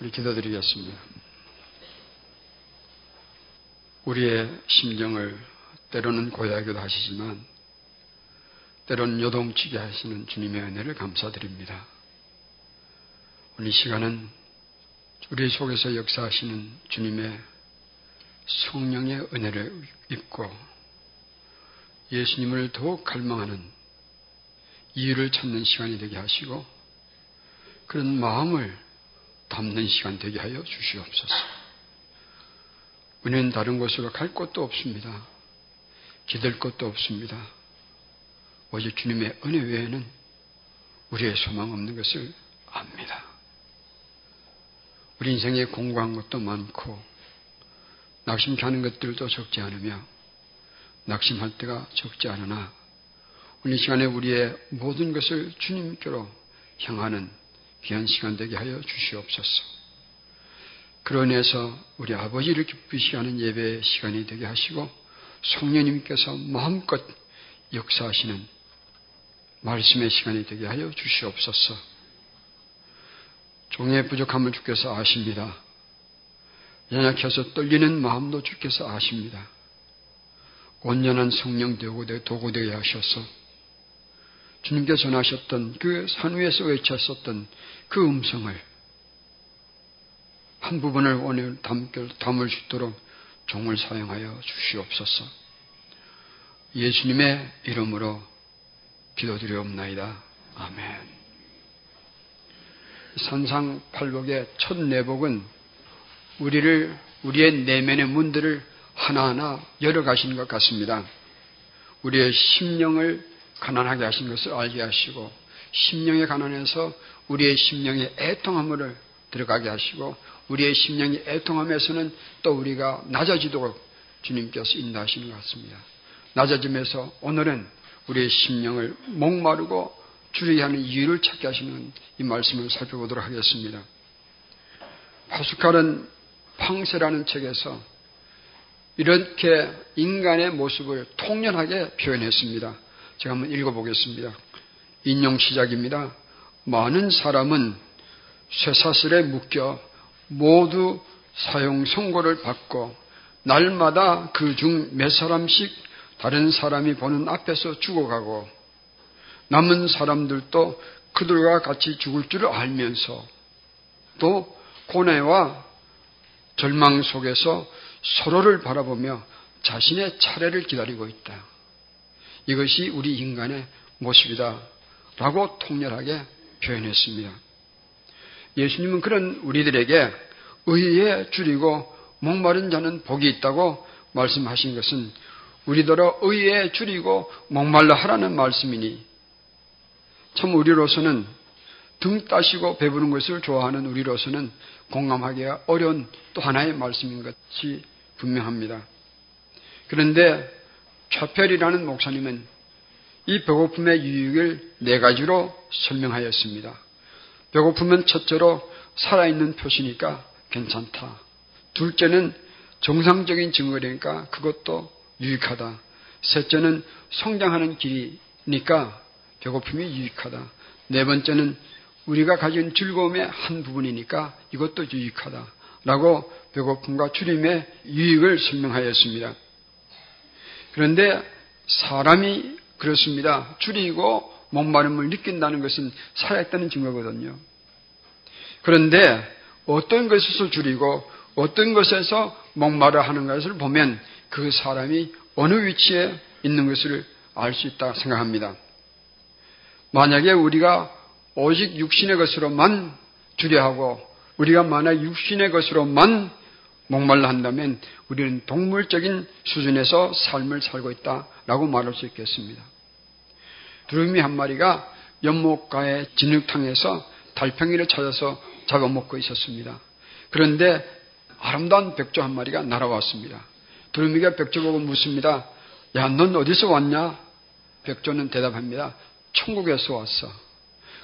우리 기도드리겠습니다. 우리의 심정을 때로는 고요하기도 하시지만 때로는 요동치게 하시는 주님의 은혜를 감사드립니다. 오늘 이 시간은 우리 속에서 역사하시는 주님의 성령의 은혜를 입고 예수님을 더욱 갈망하는 이유를 찾는 시간이 되게 하시고 그런 마음을 담는 시간 되게 하여 주시옵소서. 우리는 다른 곳으로 갈 곳도 없습니다. 기댈 곳도 없습니다. 오직 주님의 은혜 외에는 우리의 소망 없는 것을 압니다. 우리 인생에 공부한 것도 많고 낙심하는 것들도 적지 않으며 낙심할 때가 적지 않으나 오늘 시간에 우리의 모든 것을 주님께로 향하는 귀한 시간 되게 하여 주시옵소서. 그러내서 우리 아버지를 기쁘시게 하는 예배의 시간이 되게 하시고 성령님께서 마음껏 역사하시는 말씀의 시간이 되게 하여 주시옵소서. 종의 부족함을 주께서 아십니다. 연약해서 떨리는 마음도 주께서 아십니다. 온전한 성령 되고 도구 되게 하셔서 주님께 전하셨던 그 산 위에서 외쳤었던 그 음성을 한 부분을 오늘 담을 수 있도록 종을 사용하여 주시옵소서. 예수님의 이름으로 기도드리옵나이다. 아멘. 산상팔복의 첫 내복은 우리를 우리의 내면의 문들을 하나하나 열어가시는 것 같습니다. 우리의 심령을 가난하게 하신 것을 알게 하시고 심령의 가난에서 우리의 심령의 애통함을 들어가게 하시고 우리의 심령의 애통함에서는 또 우리가 낮아지도록 주님께서 인도하시는 것 같습니다. 낮아짐에서 오늘은 우리의 심령을 목마르고 줄이게 하는 이유를 찾게 하시는 이 말씀을 살펴보도록 하겠습니다. 파수칼은 팡세라는 책에서 이렇게 인간의 모습을 통렬하게 표현했습니다. 제가 한번 읽어보겠습니다. 인용 시작입니다. 많은 사람은 쇠사슬에 묶여 모두 사용 선고를 받고 날마다 그 중 몇 사람씩 다른 사람이 보는 앞에서 죽어가고 남은 사람들도 그들과 같이 죽을 줄을 알면서 또 고뇌와 절망 속에서 서로를 바라보며 자신의 차례를 기다리고 있다. 이것이 우리 인간의 모습이다. 라고 통렬하게 표현했습니다. 예수님은 그런 우리들에게 의에 줄이고 목마른 자는 복이 있다고 말씀하신 것은 우리더러 의에 줄이고 목말라 하라는 말씀이니 참 우리로서는 등 따시고 배부른 것을 좋아하는 우리로서는 공감하기가 어려운 또 하나의 말씀인 것이 분명합니다. 그런데 차펠이라는 목사님은 이 배고픔의 유익을 네 가지로 설명하였습니다. 배고픔은 첫째로 살아있는 표시니까 괜찮다. 둘째는 정상적인 증거니까 그것도 유익하다. 셋째는 성장하는 길이니까 배고픔이 유익하다. 네 번째는 우리가 가진 즐거움의 한 부분이니까 이것도 유익하다. 라고 배고픔과 주림의 유익을 설명하였습니다. 그런데 사람이 그렇습니다. 줄이고 목마름을 느낀다는 것은 살아있다는 증거거든요. 그런데 어떤 것에서 줄이고 어떤 것에서 목마르 하는 것을 보면 그 사람이 어느 위치에 있는 것을 알 수 있다 생각합니다. 만약에 우리가 오직 육신의 것으로만 주려 하고 우리가 만약 육신의 것으로만 목말라 한다면 우리는 동물적인 수준에서 삶을 살고 있다라고 말할 수 있겠습니다. 두루미 한 마리가 연못가의 진흙탕에서 달팽이를 찾아서 잡아먹고 있었습니다. 그런데 아름다운 백조 한 마리가 날아왔습니다. 두루미가 백조 보고 묻습니다. 야, 넌 어디서 왔냐? 백조는 대답합니다. 천국에서 왔어.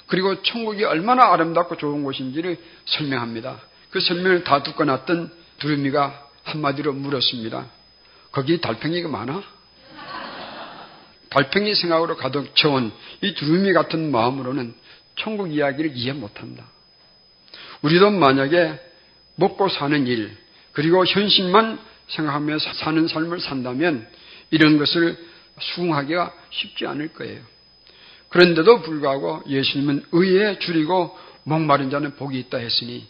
그리고 천국이 얼마나 아름답고 좋은 곳인지를 설명합니다. 그 설명을 다 듣고 났던 두루미가 한마디로 물었습니다. 거기 달팽이가 많아? 달팽이 생각으로 가득 채운 이 두루미 같은 마음으로는 천국 이야기를 이해 못한다. 우리도 만약에 먹고 사는 일, 그리고 현실만 생각하며 사는 삶을 산다면 이런 것을 수긍하기가 쉽지 않을 거예요. 그런데도 불구하고 예수님은 의에 줄이고 목마른 자는 복이 있다 했으니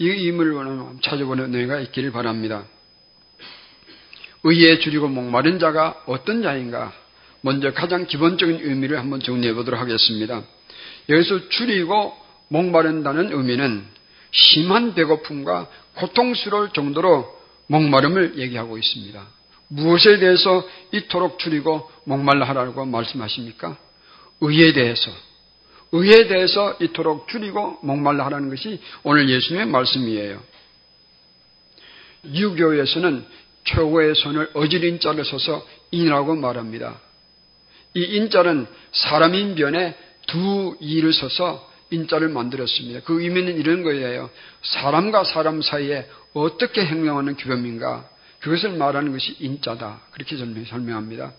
이 의미를 찾아보는 너희가 있기를 바랍니다. 의에 줄이고 목마른 자가 어떤 자인가? 먼저 가장 기본적인 의미를 한번 정리해 보도록 하겠습니다. 여기서 줄이고 목마른다는 의미는 심한 배고픔과 고통스러울 정도로 목마름을 얘기하고 있습니다. 무엇에 대해서 이토록 줄이고 목말라 하라고 말씀하십니까? 의에 대해서. 의에 대해서 이토록 줄이고 목말라 하라는 것이 오늘 예수님의 말씀이에요. 유교에서는 최고의 손을 어지린 자를 써서 인이라고 말합니다. 이 인자는 사람인 변에 두 이를 써서 인자를 만들었습니다. 그 의미는 이런 거예요. 사람과 사람 사이에 어떻게 행동하는 규범인가? 그것을 말하는 것이 인자다. 그렇게 설명합니다.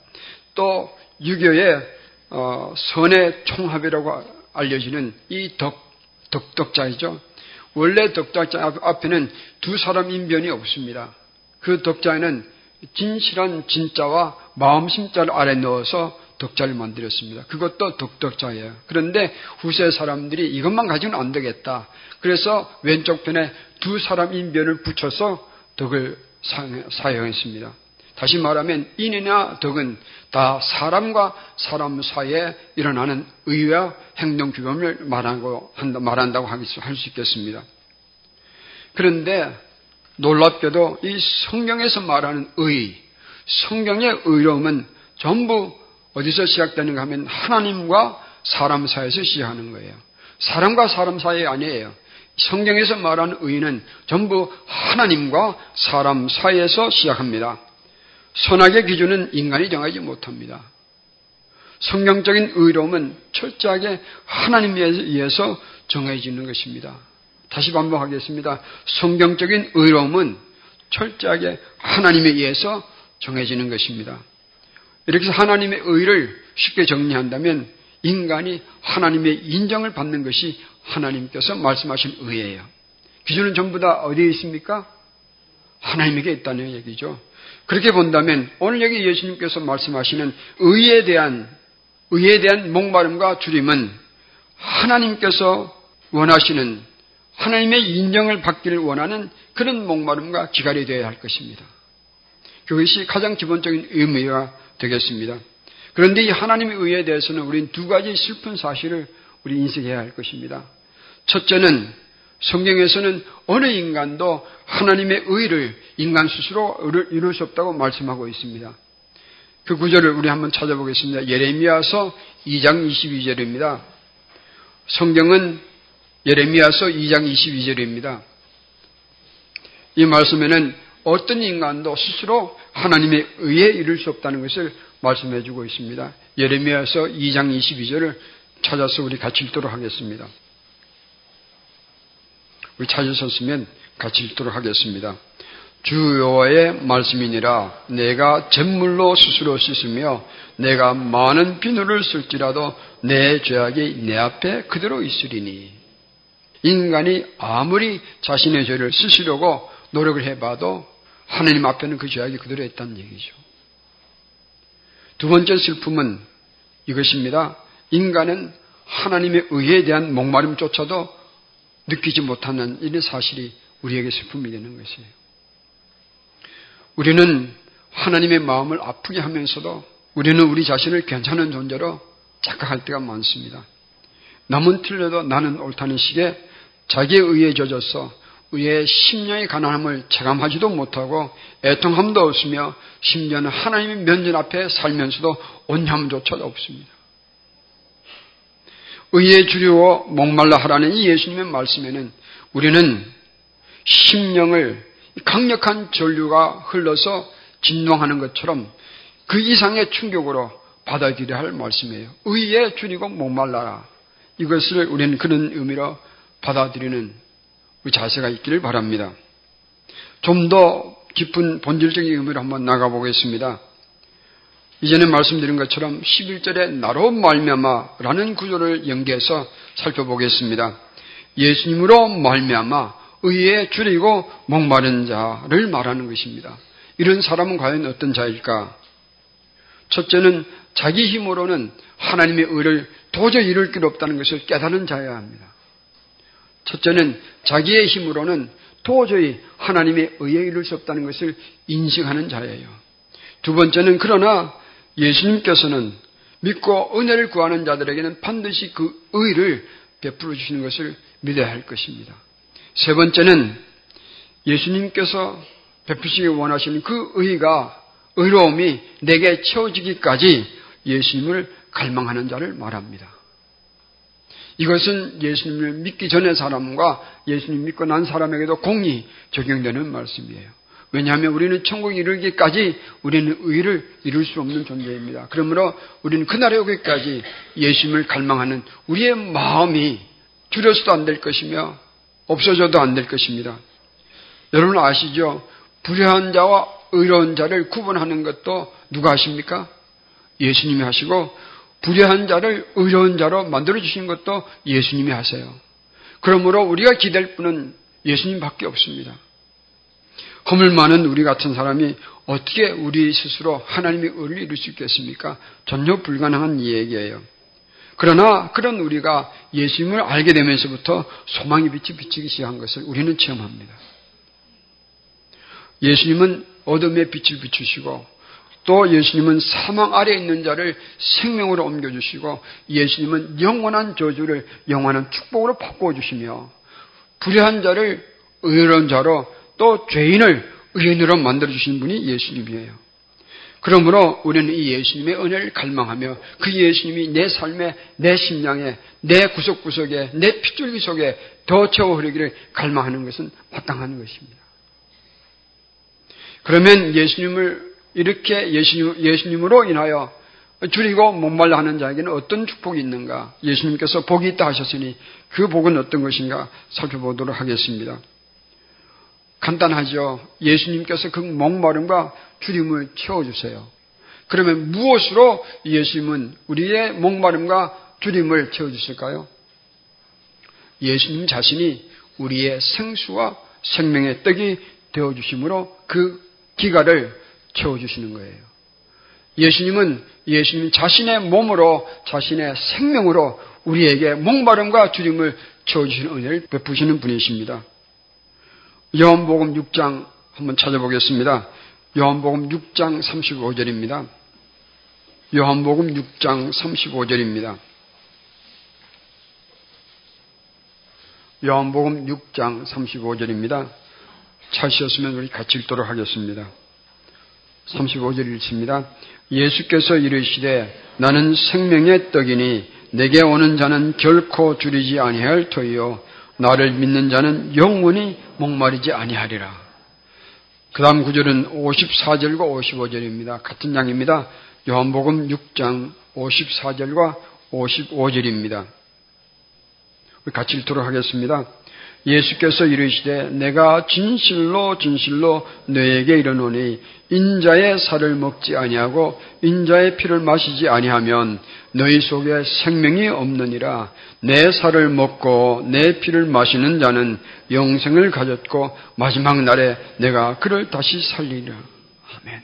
또 유교의 어, 선의 총합이라고 알려지는 이 덕, 덕덕자이죠. 원래 덕덕자 앞에는 두 사람 인변이 없습니다. 그 덕자에는 진실한 진짜와 마음심자를 아래 넣어서 덕자를 만들었습니다. 그것도 덕덕자예요. 그런데 후세 사람들이 이것만 가지고는 안 되겠다. 그래서 왼쪽 편에 두 사람 인변을 붙여서 덕을 사용했습니다. 다시 말하면 인이나 덕은 다 사람과 사람 사이에 일어나는 의와 행동 규범을 말하고 한다, 말한다고 할 수 있겠습니다. 그런데 놀랍게도 이 성경에서 말하는 의, 성경의 의로움은 전부 어디서 시작되는가 하면 하나님과 사람 사이에서 시작하는 거예요. 사람과 사람 사이 아니에요. 성경에서 말하는 의는 전부 하나님과 사람 사이에서 시작합니다. 선악의 기준은 인간이 정하지 못합니다. 성경적인 의로움은 철저하게 하나님에 의해서 정해지는 것입니다. 다시 반복하겠습니다. 성경적인 의로움은 철저하게 하나님에 의해서 정해지는 것입니다. 이렇게 해서 하나님의 의를 쉽게 정리한다면 인간이 하나님의 인정을 받는 것이 하나님께서 말씀하신 의예요. 기준은 전부 다 어디에 있습니까? 하나님에게 있다는 얘기죠. 그렇게 본다면 오늘 여기 예수님께서 말씀하시는 의에 대한 의에 대한 목마름과 줄임은 하나님께서 원하시는 하나님의 인정을 받기를 원하는 그런 목마름과 기갈이 되어야 할 것입니다. 그것이 가장 기본적인 의미가 되겠습니다. 그런데 이 하나님의 의에 대해서는 우리는 두 가지 슬픈 사실을 우리 인식해야 할 것입니다. 첫째는 성경에서는 어느 인간도 하나님의 의를 인간 스스로 이룰 수 없다고 말씀하고 있습니다. 그 구절을 우리 한번 찾아보겠습니다. 예레미야서 2장 22절입니다. 성경은 예레미야서 2장 22절입니다. 이 말씀에는 어떤 인간도 스스로 하나님의 의에 이룰 수 없다는 것을 말씀해 주고 있습니다. 예레미야서 2장 22절을 찾아서 우리 같이 읽도록 하겠습니다. 우리 찾으셨으면 같이 읽도록 하겠습니다. 주 여호와의 말씀이니라 내가 잿물로 스스로 씻으며 내가 많은 비누를 쓸지라도 내 죄악이 내 앞에 그대로 있으리니 인간이 아무리 자신의 죄를 씻으려고 노력을 해봐도 하나님 앞에는 그 죄악이 그대로 있다는 얘기죠. 두 번째 슬픔은 이것입니다. 인간은 하나님의 의에 대한 목마름조차도 느끼지 못하는 이런 사실이 우리에게 슬픔이 되는 것이에요. 우리는 하나님의 마음을 아프게 하면서도 우리는 우리 자신을 괜찮은 존재로 착각할 때가 많습니다. 남은 틀려도 나는 옳다는 식의 자기의 의에 젖어서 의의 심령의 가난함을 체감하지도 못하고 애통함도 없으며 심지어는 하나님의 면전 앞에 살면서도 온념조차도 없습니다. 의에 주려워 목말라 하라는 이 예수님의 말씀에는 우리는 심령을 강력한 전류가 흘러서 진동하는 것처럼 그 이상의 충격으로 받아들여야 할 말씀이에요. 의에 줄이고 목말라라. 이것을 우리는 그런 의미로 받아들이는 우리 자세가 있기를 바랍니다. 좀 더 깊은 본질적인 의미로 한번 나가보겠습니다. 이전에 말씀드린 것처럼 11절에 나로 말미암아라는 구조를 연계해서 살펴보겠습니다. 예수님으로 말미암아 의에 줄이고 목마른 자를 말하는 것입니다. 이런 사람은 과연 어떤 자일까? 첫째는 자기 힘으로는 하나님의 의를 도저히 이룰 길 없다는 것을 깨달은 자여야 합니다. 첫째는 자기의 힘으로는 도저히 하나님의 의에 이룰 수 없다는 것을 인식하는 자예요. 두 번째는 그러나 예수님께서는 믿고 은혜를 구하는 자들에게는 반드시 그 의를 베풀어 주시는 것을 믿어야 할 것입니다. 세 번째는 예수님께서 베푸시기 원하시는 그 의가 의로움이 내게 채워지기까지 예수님을 갈망하는 자를 말합니다. 이것은 예수님을 믿기 전의 사람과 예수님 믿고 난 사람에게도 공이 적용되는 말씀이에요. 왜냐하면 우리는 천국에 이르기까지 우리는 의를 이룰 수 없는 존재입니다. 그러므로 우리는 그날에 오기까지 예수님을 갈망하는 우리의 마음이 줄여서도 안 될 것이며 없어져도 안 될 것입니다. 여러분 아시죠? 불의한 자와 의로운 자를 구분하는 것도 누가 하십니까? 예수님이 하시고 불의한 자를 의로운 자로 만들어 주신 것도 예수님이 하세요. 그러므로 우리가 기댈 분은 예수님밖에 없습니다. 허물 많은 우리 같은 사람이 어떻게 우리 스스로 하나님의 의를 이룰 수 있겠습니까? 전혀 불가능한 얘기예요. 그러나 그런 우리가 예수님을 알게 되면서부터 소망의 빛이 비치기 시작한 것을 우리는 체험합니다. 예수님은 어둠의 빛을 비추시고 또 예수님은 사망 아래 있는 자를 생명으로 옮겨주시고 예수님은 영원한 저주를 영원한 축복으로 바꿔주시며 불의한 자를 의로운 자로 또 죄인을 의인으로 만들어 주신 분이 예수님이에요. 그러므로 우리는 이 예수님의 은혜를 갈망하며 그 예수님이 내 삶에, 내 심령에, 내 구석구석에, 내 핏줄기 속에 더 채워 흐르기를 갈망하는 것은 마땅한 것입니다. 그러면 예수님을 이렇게 예수님, 예수님으로 인하여 줄이고 목말라 하는 자에게는 어떤 축복이 있는가? 예수님께서 복이 있다 하셨으니 그 복은 어떤 것인가 살펴보도록 하겠습니다. 간단하죠. 예수님께서 그 목마름과 주림을 채워주세요. 그러면 무엇으로 예수님은 우리의 목마름과 주림을 채워주실까요? 예수님 자신이 우리의 생수와 생명의 떡이 되어주심으로 그 기가를 채워주시는 거예요. 예수님은 예수님 자신의 몸으로 자신의 생명으로 우리에게 목마름과 주림을 채워주시는 은혜를 베푸시는 분이십니다. 요한복음 6장 한번 찾아보겠습니다. 요한복음 6장 35절입니다. 요한복음 6장 35절입니다. 요한복음 6장 35절입니다. 찾으셨으면 우리 같이 읽도록 하겠습니다. 35절 읽습니다. 예수께서 이르시되 나는 생명의 떡이니 내게 오는 자는 결코 줄이지 아니할 터이요 나를 믿는 자는 영원히 목마르지 아니하리라. 그 다음 구절은 54절과 55절입니다. 같은 장입니다. 요한복음 6장 54절과 55절입니다. 같이 읽도록 하겠습니다. 예수께서 이르시되 내가 진실로 진실로 너에게 이르노니 인자의 살을 먹지 아니하고 인자의 피를 마시지 아니하면 너희 속에 생명이 없느니라 내 살을 먹고 내 피를 마시는 자는 영생을 가졌고 마지막 날에 내가 그를 다시 살리라 아멘.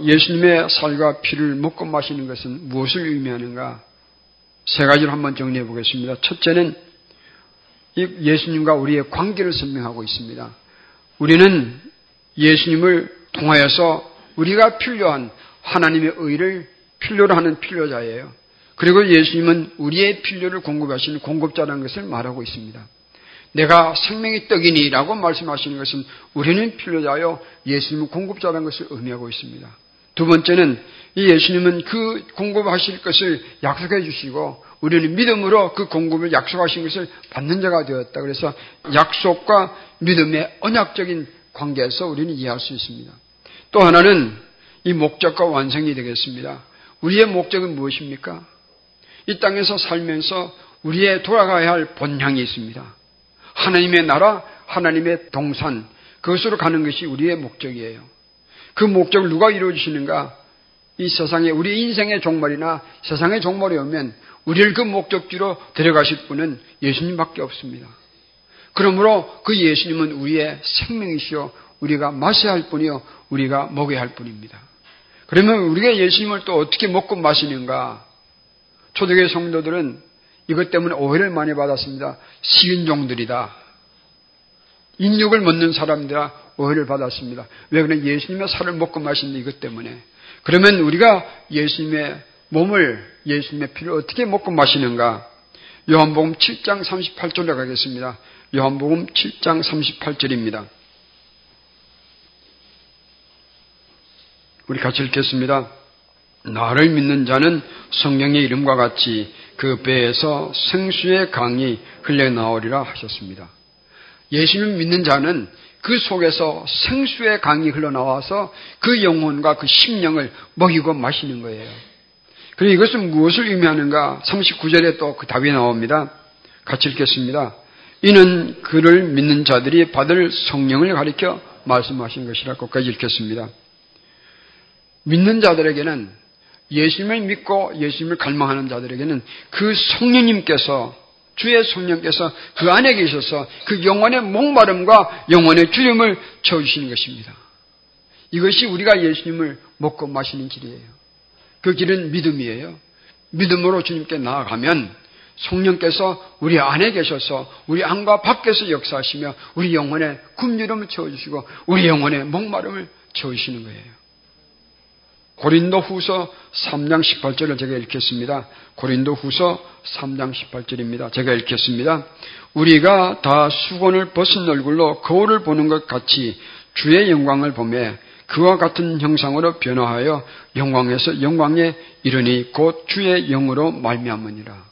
예수님의 살과 피를 먹고 마시는 것은 무엇을 의미하는가? 세 가지로 한번 정리해 보겠습니다. 첫째는 예수님과 우리의 관계를 설명하고 있습니다. 우리는 예수님을 통하여서 우리가 필요한 하나님의 의를 필요로 하는 필요자예요. 그리고 예수님은 우리의 필요를 공급하시는 공급자라는 것을 말하고 있습니다. 내가 생명의 떡이니라고 말씀하시는 것은 우리는 필요자요 예수님은 공급자라는 것을 의미하고 있습니다. 두 번째는 이 예수님은 그 공급하실 것을 약속해 주시고 우리는 믿음으로 그 공급을 약속하신 것을 받는 자가 되었다. 그래서 약속과 믿음의 언약적인 관계에서 우리는 이해할 수 있습니다. 또 하나는 이 목적과 완성이 되겠습니다. 우리의 목적은 무엇입니까? 이 땅에서 살면서 우리의 돌아가야 할 본향이 있습니다. 하나님의 나라, 하나님의 동산, 그것으로 가는 것이 우리의 목적이에요. 그 목적을 누가 이루어주시는가? 이 세상에 우리 인생의 종말이나 세상의 종말이 오면 우리를 그 목적지로 데려가실 분은 예수님밖에 없습니다. 그러므로 그 예수님은 우리의 생명이시요 우리가 마셔야 할 뿐이요 우리가 먹어야 할 뿐입니다. 그러면 우리가 예수님을 또 어떻게 먹고 마시는가? 초대교회 성도들은 이것 때문에 오해를 많이 받았습니다. 시인종들이다. 인육을 먹는 사람들아 오해를 받았습니다. 왜 그래? 예수님의 살을 먹고 마시는 이것 때문에. 그러면 우리가 예수님의 몸을, 예수님의 피를 어떻게 먹고 마시는가? 요한복음 7장 38절로 가겠습니다. 요한복음 7장 38절입니다. 우리 같이 읽겠습니다. 나를 믿는 자는 성령의 이름과 같이 그 배에서 생수의 강이 흘러나오리라 하셨습니다. 예수님 믿는 자는 그 속에서 생수의 강이 흘러나와서 그 영혼과 그 심령을 먹이고 마시는 거예요. 그리고 이것은 무엇을 의미하는가? 39절에 또 그 답이 나옵니다. 같이 읽겠습니다. 이는 그를 믿는 자들이 받을 성령을 가리켜 말씀하신 것이라고까지 읽겠습니다. 믿는 자들에게는 예수님을 믿고 예수님을 갈망하는 자들에게는 그 성령님께서 주의 성령께서 그 안에 계셔서 그 영혼의 목마름과 영혼의 주름을 채워주시는 것입니다. 이것이 우리가 예수님을 먹고 마시는 길이에요. 그 길은 믿음이에요. 믿음으로 주님께 나아가면 성령께서 우리 안에 계셔서 우리 안과 밖에서 역사하시며 우리 영혼의 굶주름을 채워주시고 우리 영혼의 목마름을 채우시는 거예요. 고린도 후서 3장 18절을 제가 읽겠습니다. 고린도 후서 3장 18절입니다. 제가 읽겠습니다. 우리가 다 수건을 벗은 얼굴로 거울을 보는 것 같이 주의 영광을 보며 그와 같은 형상으로 변화하여 영광에서 영광에 이르니 곧 주의 영으로 말미암으니라.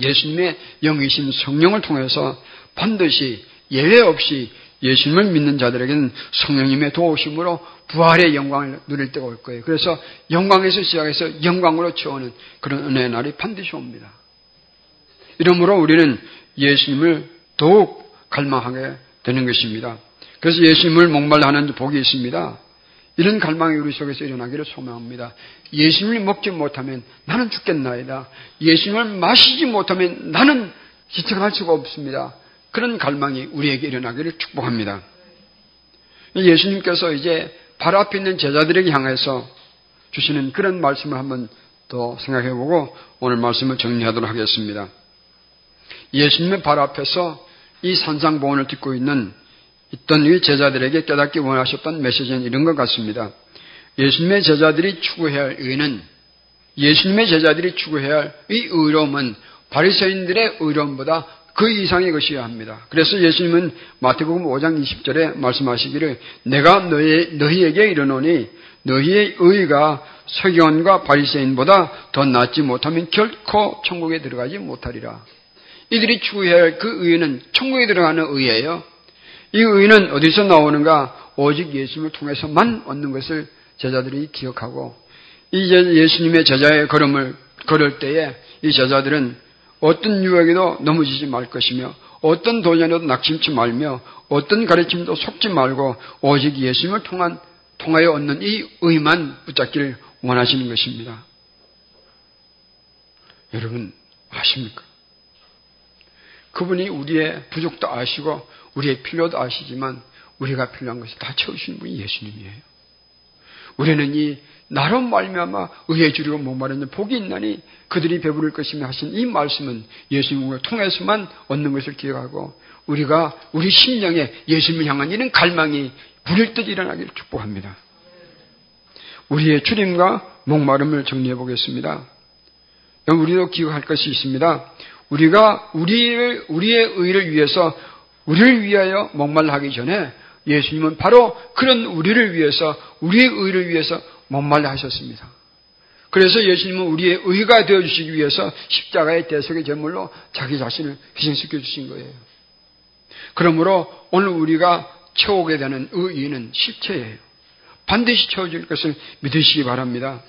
예수님의 영이신 성령을 통해서 반드시 예외 없이 예수님을 믿는 자들에게는 성령님의 도우심으로 부활의 영광을 누릴 때가 올 거예요. 그래서 영광에서 시작해서 영광으로 채우는 그런 은혜의 날이 반드시 옵니다. 이러므로 우리는 예수님을 더욱 갈망하게 되는 것입니다. 그래서 예수님을 목말라 하는 복이 있습니다. 이런 갈망이 우리 속에서 일어나기를 소망합니다. 예수님을 먹지 못하면 나는 죽겠나이다. 예수님을 마시지 못하면 나는 지탱할 수가 없습니다. 그런 갈망이 우리에게 일어나기를 축복합니다. 예수님께서 이제 바로 앞에 있는 제자들에게 향해서 주시는 그런 말씀을 한번 더 생각해보고 오늘 말씀을 정리하도록 하겠습니다. 예수님의 바로 앞에서 이 산상보원을 듣고 있는 있던 이 제자들에게 깨닫기 원하셨던 메시지는 이런 것 같습니다. 예수님의 제자들이 추구해야 할 의는 예수님의 제자들이 추구해야 할 이 의로움은 바리새인들의 의로움보다 그 이상의 것이어야 합니다. 그래서 예수님은 마태복음 5장 20절에 말씀하시기를 내가 너희, 너희에게 이르노니 너희의 의가 서기관과 바리새인보다 더 낫지 못하면 결코 천국에 들어가지 못하리라. 이들이 추구해야 할 그 의는 천국에 들어가는 의예요. 이 의는 어디서 나오는가? 오직 예수님을 통해서만 얻는 것을 제자들이 기억하고 이 예수님의 제자의 걸음을 걸을 때에 이 제자들은 어떤 유혹에도 넘어지지 말 것이며 어떤 도전에도 낙심치 말며 어떤 가르침도 속지 말고 오직 예수님을 통한 통하여 얻는 이 의만 붙잡기를 원하시는 것입니다. 여러분 아십니까? 그분이 우리의 부족도 아시고 우리의 필요도 아시지만 우리가 필요한 것을 다 채우시는 분이 예수님이에요. 우리는 이 나로 말미암아 의에 주리고 목마르는 복이 있나니 그들이 배부를 것이며 하신 이 말씀은 예수님을 통해서만 얻는 것을 기억하고 우리가 우리 심령에 예수님을 향한 이런 갈망이 부릴 듯 일어나기를 축복합니다. 우리의 주림과 목마름을 정리해 보겠습니다. 우리도 기억할 것이 있습니다. 우리가 우리를, 우리의 의를 위해서 우리를 위하여 목말라 하기 전에 예수님은 바로 그런 우리를 위해서 우리의 의를 위해서 목말라 하셨습니다. 그래서 예수님은 우리의 의가 되어 주시기 위해서 십자가의 대속의 제물로 자기 자신을 희생시켜 주신 거예요. 그러므로 오늘 우리가 채우게 되는 의의는 실체예요. 반드시 채워질 것을 믿으시기 바랍니다.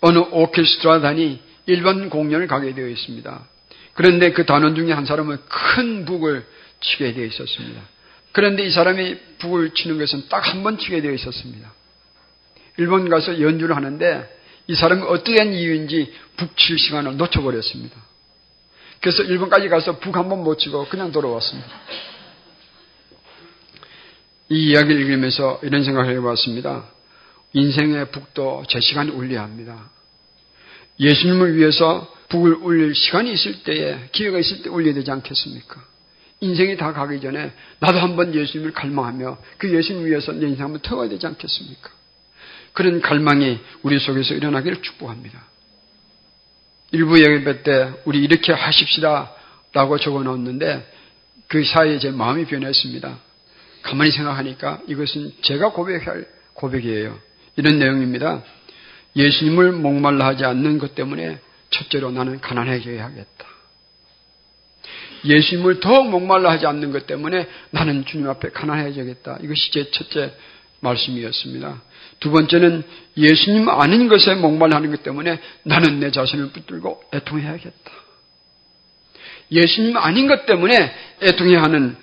어느 오케스트라단이 일반 공연을 가게 되어 있습니다. 그런데 그 단원 중에 한 사람은 큰 북을 치게 되어 있었습니다. 그런데 이 사람이 북을 치는 것은 딱 한 번 치게 되어 있었습니다. 일본 가서 연주를 하는데 이 사람이 어떠한 이유인지 북 칠 시간을 놓쳐버렸습니다. 그래서 일본까지 가서 북 한 번 못 치고 그냥 돌아왔습니다. 이 이야기를 읽으면서 이런 생각을 해봤습니다. 인생의 북도 제 시간이 울려야 합니다. 예수님을 위해서 북을 울릴 시간이 있을 때에 기회가 있을 때 울려야 되지 않겠습니까? 인생이 다 가기 전에 나도 한번 예수님을 갈망하며 그 예수님 위해서 내 인생 한번 태워야 되지 않겠습니까? 그런 갈망이 우리 속에서 일어나기를 축복합니다. 일부 예배 때 우리 이렇게 하십시다 라고 적어 놓았는데 그 사이에 제 마음이 변했습니다. 가만히 생각하니까 이것은 제가 고백할 고백이에요. 이런 내용입니다. 예수님을 목말라 하지 않는 것 때문에 첫째로 나는 가난해져야 하겠다. 예수님을 더욱 목말라 하지 않는 것 때문에 나는 주님 앞에 가난해져야겠다. 이것이 제 첫째 말씀이었습니다. 두 번째는 예수님 아닌 것에 목말라하는 것 때문에 나는 내 자신을 붙들고 애통해야겠다. 예수님 아닌 것 때문에 애통해야 하는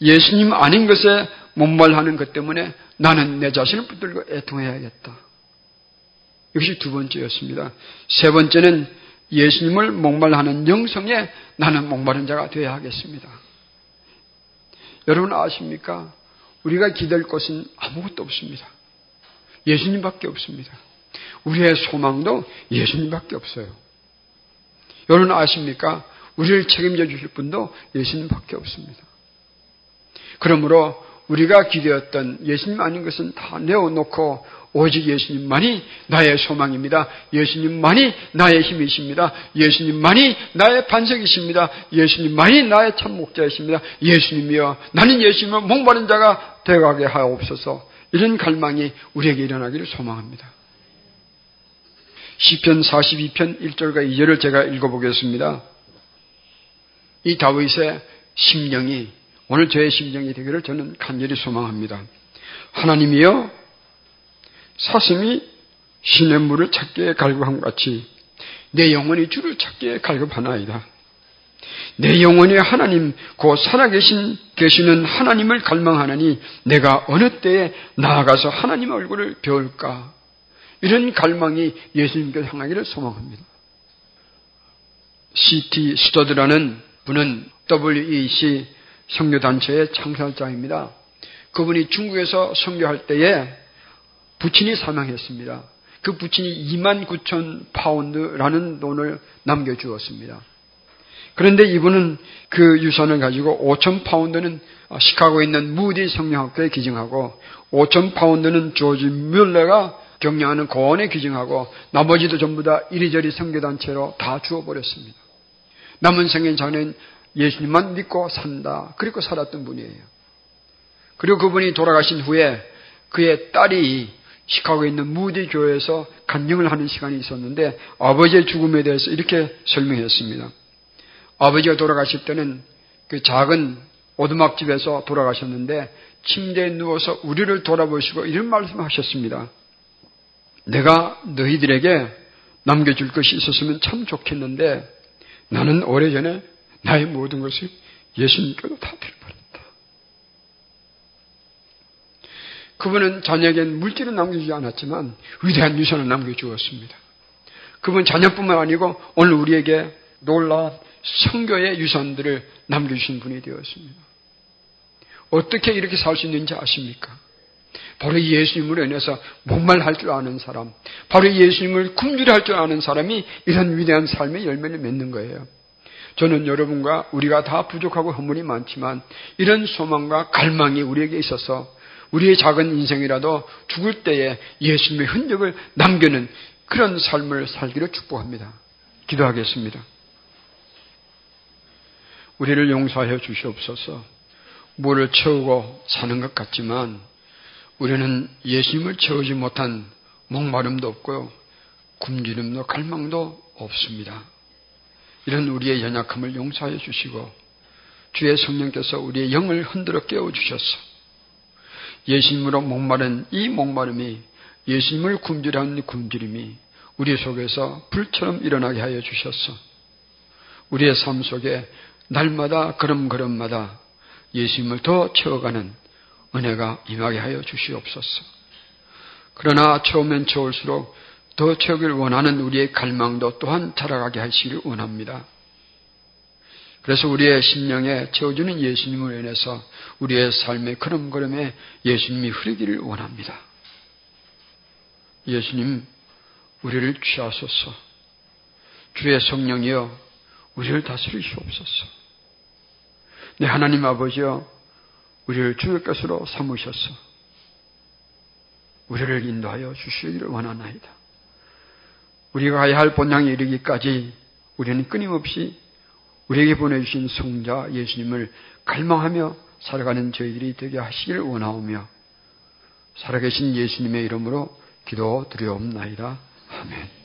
예수님 아닌 것에 목말하는 것 때문에 나는 내 자신을 붙들고 애통해야겠다. 이것이 두 번째였습니다. 세 번째는 예수님을 목말하는 영성에 나는 목마른 자가 되어야 하겠습니다. 여러분 아십니까? 우리가 기댈 것은 아무것도 없습니다. 예수님밖에 없습니다. 우리의 소망도 예수님밖에 없어요. 여러분 아십니까? 우리를 책임져 주실 분도 예수님밖에 없습니다. 그러므로 우리가 기대었던 예수님 아닌 것은 다 내어놓고 오직 예수님만이 나의 소망입니다. 예수님만이 나의 힘이십니다. 예수님만이 나의 반석이십니다. 예수님만이 나의 참 목자이십니다. 예수님이여 나는 예수님을 목마른 자가 되어가게 하옵소서 이런 갈망이 우리에게 일어나기를 소망합니다. 시편 42편 1절과 2절을 제가 읽어보겠습니다. 이 다윗의 심령이 오늘 저의 심정이 되기를 저는 간절히 소망합니다. 하나님이여 사슴이 신의 물을 찾기에 갈급함 같이 내 영혼이 주를 찾기에 갈급하나이다. 내 영혼이 하나님, 곧 살아계신, 계시는 하나님을 갈망하느니 내가 어느 때에 나아가서 하나님 얼굴을 배울까? 이런 갈망이 예수님께 향하기를 소망합니다. C.T. 스터드라는 분은 WEC 선교단체의 창설자입니다. 그분이 중국에서 선교할 때에 부친이 사망했습니다. 그 부친이 2만 9천 파운드라는 돈을 남겨주었습니다. 그런데 이분은 그 유산을 가지고 5천 파운드는 시카고에 있는 무디 성경학교에 기증하고 5천 파운드는 조지 뮬러가 경영하는 고아원에 기증하고 나머지도 전부 다 이리저리 선교단체로 다 주어버렸습니다. 남은 생애 저는 예수님만 믿고 산다. 그리고 살았던 분이에요. 그리고 그분이 돌아가신 후에 그의 딸이 시카고에 있는 무디 교회에서 간증을 하는 시간이 있었는데 아버지의 죽음에 대해서 이렇게 설명했습니다. 아버지가 돌아가실 때는 그 작은 오두막집에서 돌아가셨는데 침대에 누워서 우리를 돌아보시고 이런 말씀을 하셨습니다. 내가 너희들에게 남겨줄 것이 있었으면 참 좋겠는데 나는 오래전에 나의 모든 것을 예수님께로 다 드려버렸다. 그분은 자녀에겐 물질을 남겨주지 않았지만 위대한 유산을 남겨주었습니다. 그분 자녀뿐만 아니고 오늘 우리에게 놀라운 성교의 유산들을 남겨주신 분이 되었습니다. 어떻게 이렇게 살 수 있는지 아십니까? 바로 예수님으로 인해서 목말할 줄 아는 사람, 바로 예수님을 굶주려 줄 아는 사람이 이런 위대한 삶의 열매를 맺는 거예요. 저는 여러분과 우리가 다 부족하고 허물이 많지만 이런 소망과 갈망이 우리에게 있어서 우리의 작은 인생이라도 죽을 때에 예수님의 흔적을 남겨는 그런 삶을 살기를 축복합니다. 기도하겠습니다. 우리를 용서하여 주시옵소서. 물을 채우고 사는 것 같지만 우리는 예수님을 채우지 못한 목마름도 없고요. 굶주림도 갈망도 없습니다. 이런 우리의 연약함을 용서하여 주시고 주의 성령께서 우리의 영을 흔들어 깨워 주셔서 예수님으로 목마른 이 목마름이 예수님을 굶주려는 굶주림이 우리 속에서 불처럼 일어나게 하여 주셔서 우리의 삶 속에 날마다 걸음걸음마다 예수님을 더 채워가는 은혜가 임하게 하여 주시옵소서. 그러나 처음엔 채울수록 더 채우길 원하는 우리의 갈망도 또한 자라가게 하시기를 원합니다. 그래서 우리의 심령에 채워주는 예수님을 인해서 우리의 삶의 걸음걸음에 예수님이 흐르기를 원합니다. 예수님, 우리를 취하소서. 주의 성령이여, 우리를 다스리시옵소서. 내 하나님 아버지여, 우리를 주의 것으로 삼으셔서 우리를 인도하여 주시기를 원하나이다. 우리가 가야 할 본향에 이르기까지 우리는 끊임없이 우리에게 보내주신 성자 예수님을 갈망하며 살아가는 저희들이 되게 하시기를 원하오며 살아계신 예수님의 이름으로 기도 드리옵나이다. 아멘.